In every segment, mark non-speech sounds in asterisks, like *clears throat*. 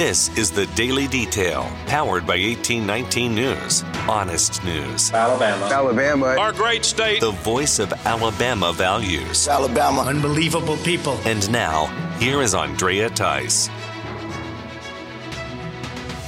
This is the Daily Detail, powered by 1819 News. Honest news. Alabama. Alabama. Our great state. The voice of Alabama values. Alabama. Unbelievable people. And now, here is Andrea Tice.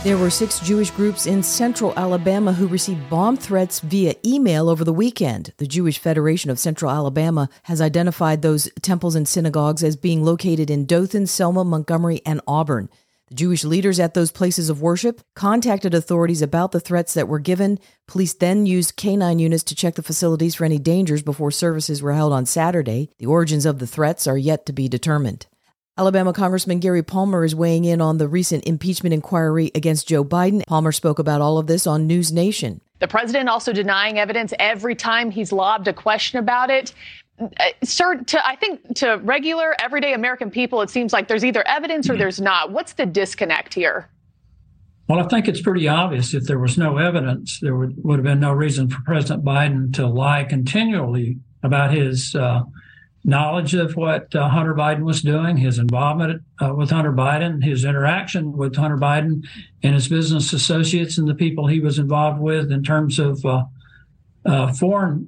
There were six Jewish groups in central Alabama who received bomb threats via email over the weekend. The Jewish Federation of Central Alabama has identified those temples and synagogues as being located in Dothan, Selma, Montgomery, and Auburn. Jewish leaders at those places of worship contacted authorities about the threats that were given. Police then used canine units to check the facilities for any dangers before services were held on Saturday. The origins of the threats are yet to be determined. Alabama Congressman Gary Palmer is weighing in on the recent impeachment inquiry against Joe Biden. Palmer spoke about all of this on News Nation. The president also denying evidence every time he's lobbed a question about it. Uh, sir, to, I think to regular, everyday American people, it seems like there's either evidence or there's not. What's the disconnect here? Well, I think it's pretty obvious if there was no evidence, there would, would have been no reason for President Biden to lie continually about his uh, knowledge of what uh, Hunter Biden was doing, his involvement uh, with Hunter Biden, his interaction with Hunter Biden and his business associates and the people he was involved with in terms of uh, uh foreign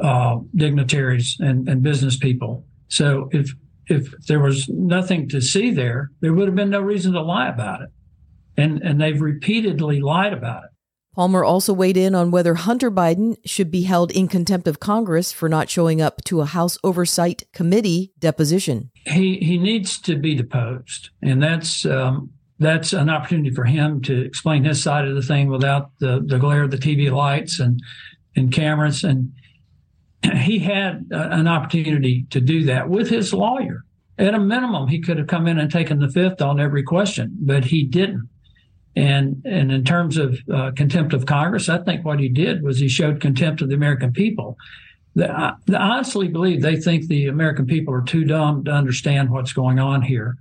uh, dignitaries and, and business people. So if if there was nothing to see there, there would have been no reason to lie about it. And and they've repeatedly lied about it. Palmer also weighed in on whether Hunter Biden should be held in contempt of Congress for not showing up to a House Oversight Committee deposition. He he needs to be deposed, and that's um, that's an opportunity for him to explain his side of the thing without the, the glare of the TV lights and and cameras. And *clears throat* he had an opportunity to do that with his lawyer. At a minimum, he could have come in and taken the fifth on every question, but he didn't. And and in terms of uh, contempt of Congress, I think what he did was he showed contempt of the American people. The, I, I honestly believe they think the American people are too dumb to understand what's going on here.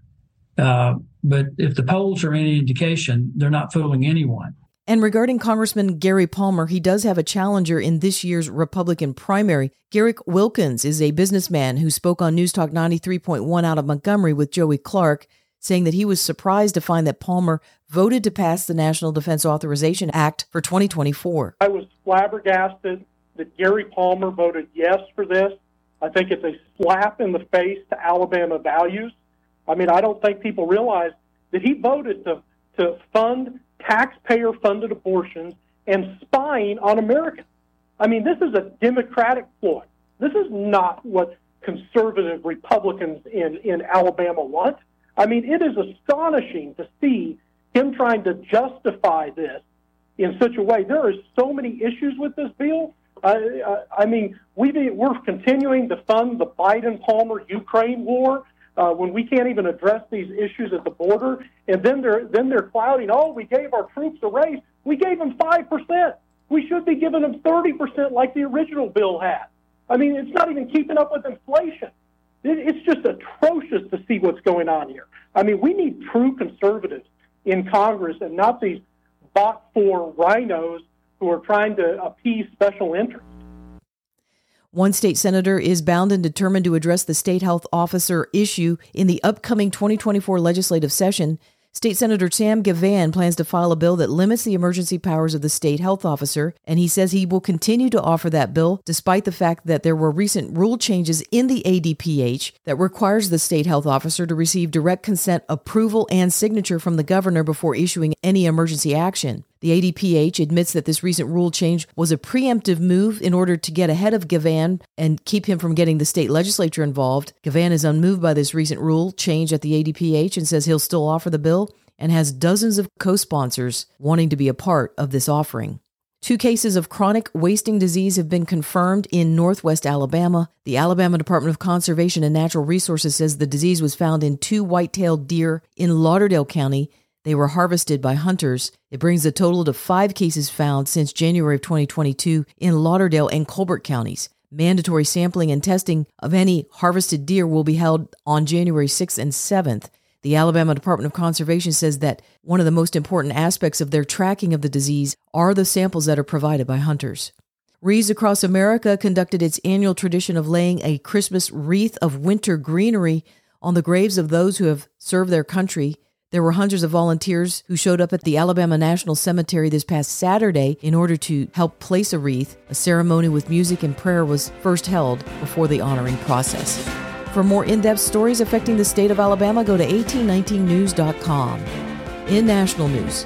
Uh, but if the polls are any indication, they're not fooling anyone. And regarding Congressman Gary Palmer, he does have a challenger in this year's Republican primary. Garrick Wilkins is a businessman who spoke on News Talk 93.1 out of Montgomery with Joey Clark saying that he was surprised to find that Palmer voted to pass the National Defense Authorization Act for 2024. I was flabbergasted that Gary Palmer voted yes for this. I think it's a slap in the face to Alabama values. I mean, I don't think people realize that he voted to, to fund taxpayer funded abortions and spying on Americans. I mean, this is a Democratic ploy. This is not what conservative Republicans in, in Alabama want. I mean, it is astonishing to see him trying to justify this in such a way. There are so many issues with this bill. Uh, I mean, we we're continuing to fund the Biden Palmer Ukraine war uh, when we can't even address these issues at the border, and then they're then they're clouding. Oh, we gave our troops a raise. We gave them five percent. We should be giving them thirty percent like the original bill had. I mean, it's not even keeping up with inflation. It's just atrocious to see what's going on here. I mean, we need true conservatives in Congress and not these bought for RINOs who are trying to appease special interests. One state senator is bound and determined to address the state health officer issue in the upcoming 2024 legislative session. State Senator Sam Givhan plans to file a bill that limits the emergency powers of the state health officer, and he says he will continue to offer that bill despite the fact that there were recent rule changes in the ADPH that requires the state health officer to receive direct consent, approval, and signature from the governor before issuing any emergency action. The ADPH admits that this recent rule change was a preemptive move in order to get ahead of Givhan and keep him from getting the state legislature involved. Givhan is unmoved by this recent rule change at the ADPH and says he'll still offer the bill and has dozens of co sponsors wanting to be a part of this offering. Two cases of chronic wasting disease have been confirmed in northwest Alabama. The Alabama Department of Conservation and Natural Resources says the disease was found in two white tailed deer in Lauderdale County they were harvested by hunters. It brings the total to five cases found since January of 2022 in Lauderdale and Colbert counties. Mandatory sampling and testing of any harvested deer will be held on January 6th and 7th. The Alabama Department of Conservation says that one of the most important aspects of their tracking of the disease are the samples that are provided by hunters. Wreaths Across America conducted its annual tradition of laying a Christmas wreath of winter greenery on the graves of those who have served their country There were hundreds of volunteers who showed up at the Alabama National Cemetery this past Saturday in order to help place a wreath. A ceremony with music and prayer was first held before the honoring process. For more in depth stories affecting the state of Alabama, go to 1819news.com. In national news,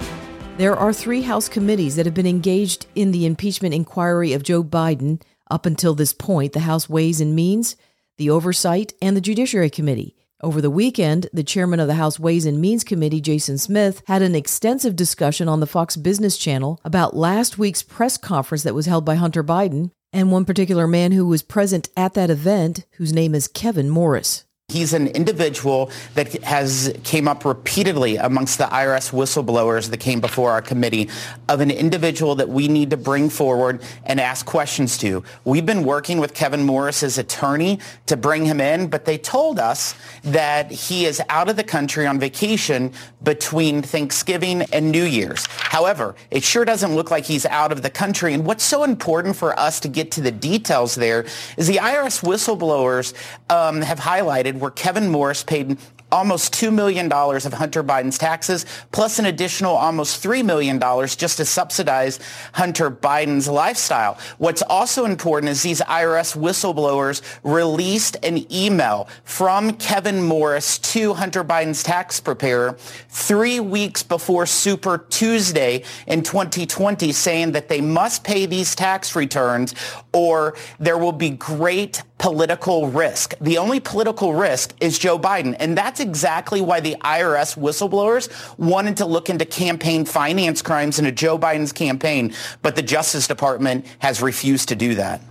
there are three House committees that have been engaged in the impeachment inquiry of Joe Biden up until this point the House Ways and Means, the Oversight, and the Judiciary Committee. Over the weekend, the chairman of the House Ways and Means Committee, Jason Smith, had an extensive discussion on the Fox Business Channel about last week's press conference that was held by Hunter Biden and one particular man who was present at that event, whose name is Kevin Morris. He's an individual that has came up repeatedly amongst the IRS whistleblowers that came before our committee of an individual that we need to bring forward and ask questions to. We've been working with Kevin Morris's attorney to bring him in, but they told us that he is out of the country on vacation between Thanksgiving and New Year's. However, it sure doesn't look like he's out of the country. And what's so important for us to get to the details there is the IRS whistleblowers um, have highlighted where Kevin Morris paid almost $2 million of Hunter Biden's taxes, plus an additional almost $3 million just to subsidize Hunter Biden's lifestyle. What's also important is these IRS whistleblowers released an email from Kevin Morris to Hunter Biden's tax preparer three weeks before Super Tuesday in 2020 saying that they must pay these tax returns or there will be great political risk. The only political risk is Joe Biden. And that's exactly why the IRS whistleblowers wanted to look into campaign finance crimes into Joe Biden's campaign. But the Justice Department has refused to do that.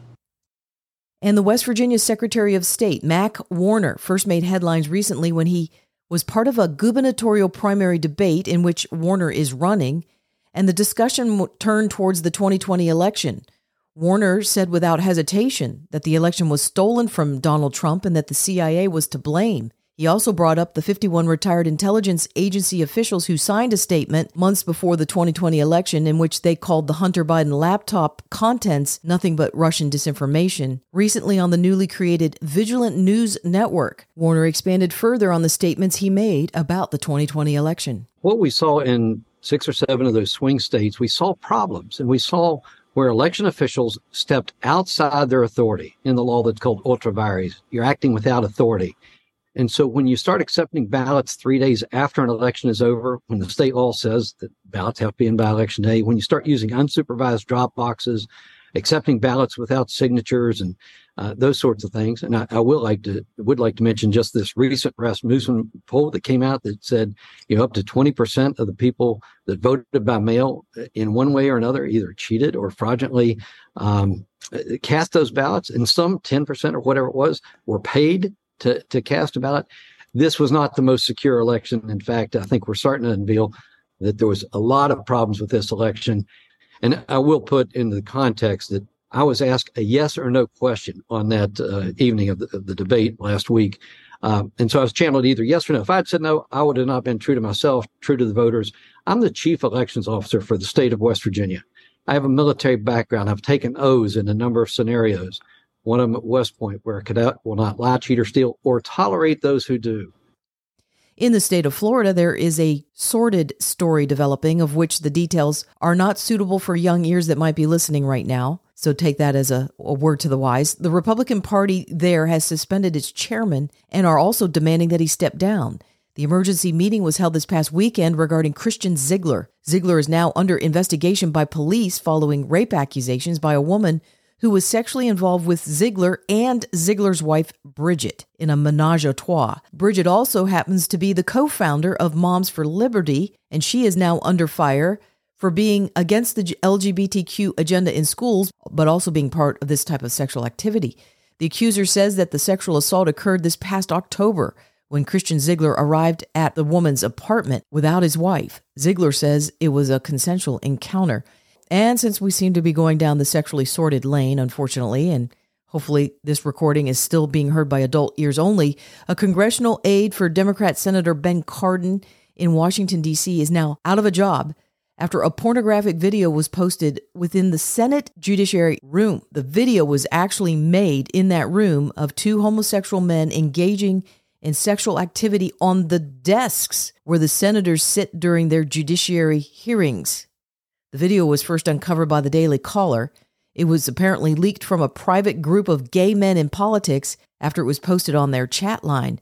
And the West Virginia Secretary of State, Mac Warner, first made headlines recently when he was part of a gubernatorial primary debate in which Warner is running, and the discussion turned towards the 2020 election. Warner said without hesitation that the election was stolen from Donald Trump and that the CIA was to blame. He also brought up the 51 retired intelligence agency officials who signed a statement months before the 2020 election in which they called the Hunter Biden laptop contents nothing but Russian disinformation. Recently, on the newly created Vigilant News Network, Warner expanded further on the statements he made about the 2020 election. What we saw in six or seven of those swing states, we saw problems and we saw where election officials stepped outside their authority in the law that's called ultra vires. You're acting without authority. And so when you start accepting ballots three days after an election is over, when the state law says that ballots have to be in by election day, when you start using unsupervised drop boxes, accepting ballots without signatures and uh, those sorts of things. And I, I, will like to would like to mention just this recent Rasmussen poll that came out that said you know up to twenty percent of the people that voted by mail uh, in one way or another either cheated or fraudulently um, uh, cast those ballots, and some ten percent or whatever it was were paid to to cast a ballot. This was not the most secure election. In fact, I think we're starting to unveil that there was a lot of problems with this election. And I will put into the context that I was asked a yes or no question on that uh, evening of the, of the, debate last week. Um, and so I was channeled either yes or no. If I had said no, I would have not been true to myself, true to the voters. I'm the chief elections officer for the state of West Virginia. I have a military background. I've taken O's in a number of scenarios. One of them at West Point, where a cadet will not lie, cheat, or steal, or tolerate those who do. In the state of Florida, there is a sordid story developing of which the details are not suitable for young ears that might be listening right now. So take that as a, a, word to the wise. The Republican Party there has suspended its chairman and are also demanding that he step down. The emergency meeting was held this past weekend regarding Christian Ziegler. Ziegler is now under investigation by police following rape accusations by a woman who was sexually involved with Ziegler and Ziegler's wife, Bridget, in a menage a trois. Bridget also happens to be the co founder of Moms for Liberty, and she is now under fire for being against the LGBTQ agenda in schools, but also being part of this type of sexual activity. The accuser says that the sexual assault occurred this past October when Christian Ziegler arrived at the woman's apartment without his wife. Ziegler says it was a consensual encounter. And since we seem to be going down the sexually sordid lane, unfortunately, and hopefully this recording is still being heard by adult ears only, a congressional aide for Democrat Senator Ben Cardin in Washington, D.C. is now out of a job after a pornographic video was posted within the Senate Judiciary room. The video was actually made in that room of two homosexual men engaging in sexual activity on the desks where the senators sit during their judiciary hearings. The video was first uncovered by the Daily Caller. It was apparently leaked from a private group of gay men in politics after it was posted on their chat line.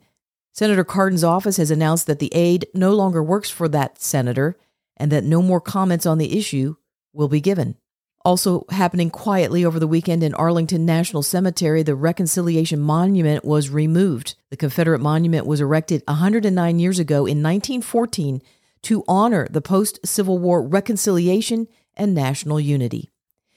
Senator Cardin's office has announced that the aide no longer works for that senator and that no more comments on the issue will be given. Also happening quietly over the weekend in Arlington National Cemetery, the Reconciliation Monument was removed. The Confederate monument was erected 109 years ago in 1914 to honor the post Civil War reconciliation and national unity.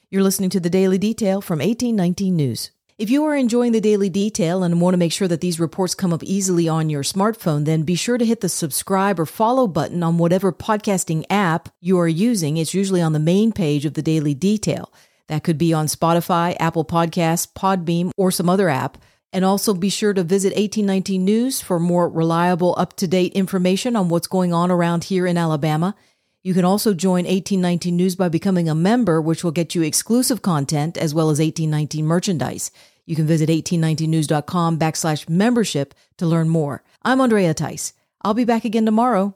You're listening to the Daily Detail from 1819 News. If you are enjoying the daily detail and want to make sure that these reports come up easily on your smartphone, then be sure to hit the subscribe or follow button on whatever podcasting app you are using. It's usually on the main page of the daily detail. That could be on Spotify, Apple Podcasts, Podbean, or some other app. And also be sure to visit 1819 News for more reliable, up to date information on what's going on around here in Alabama. You can also join 1819 News by becoming a member, which will get you exclusive content as well as 1819 merchandise. You can visit 1819news.com backslash membership to learn more. I'm Andrea Tice. I'll be back again tomorrow.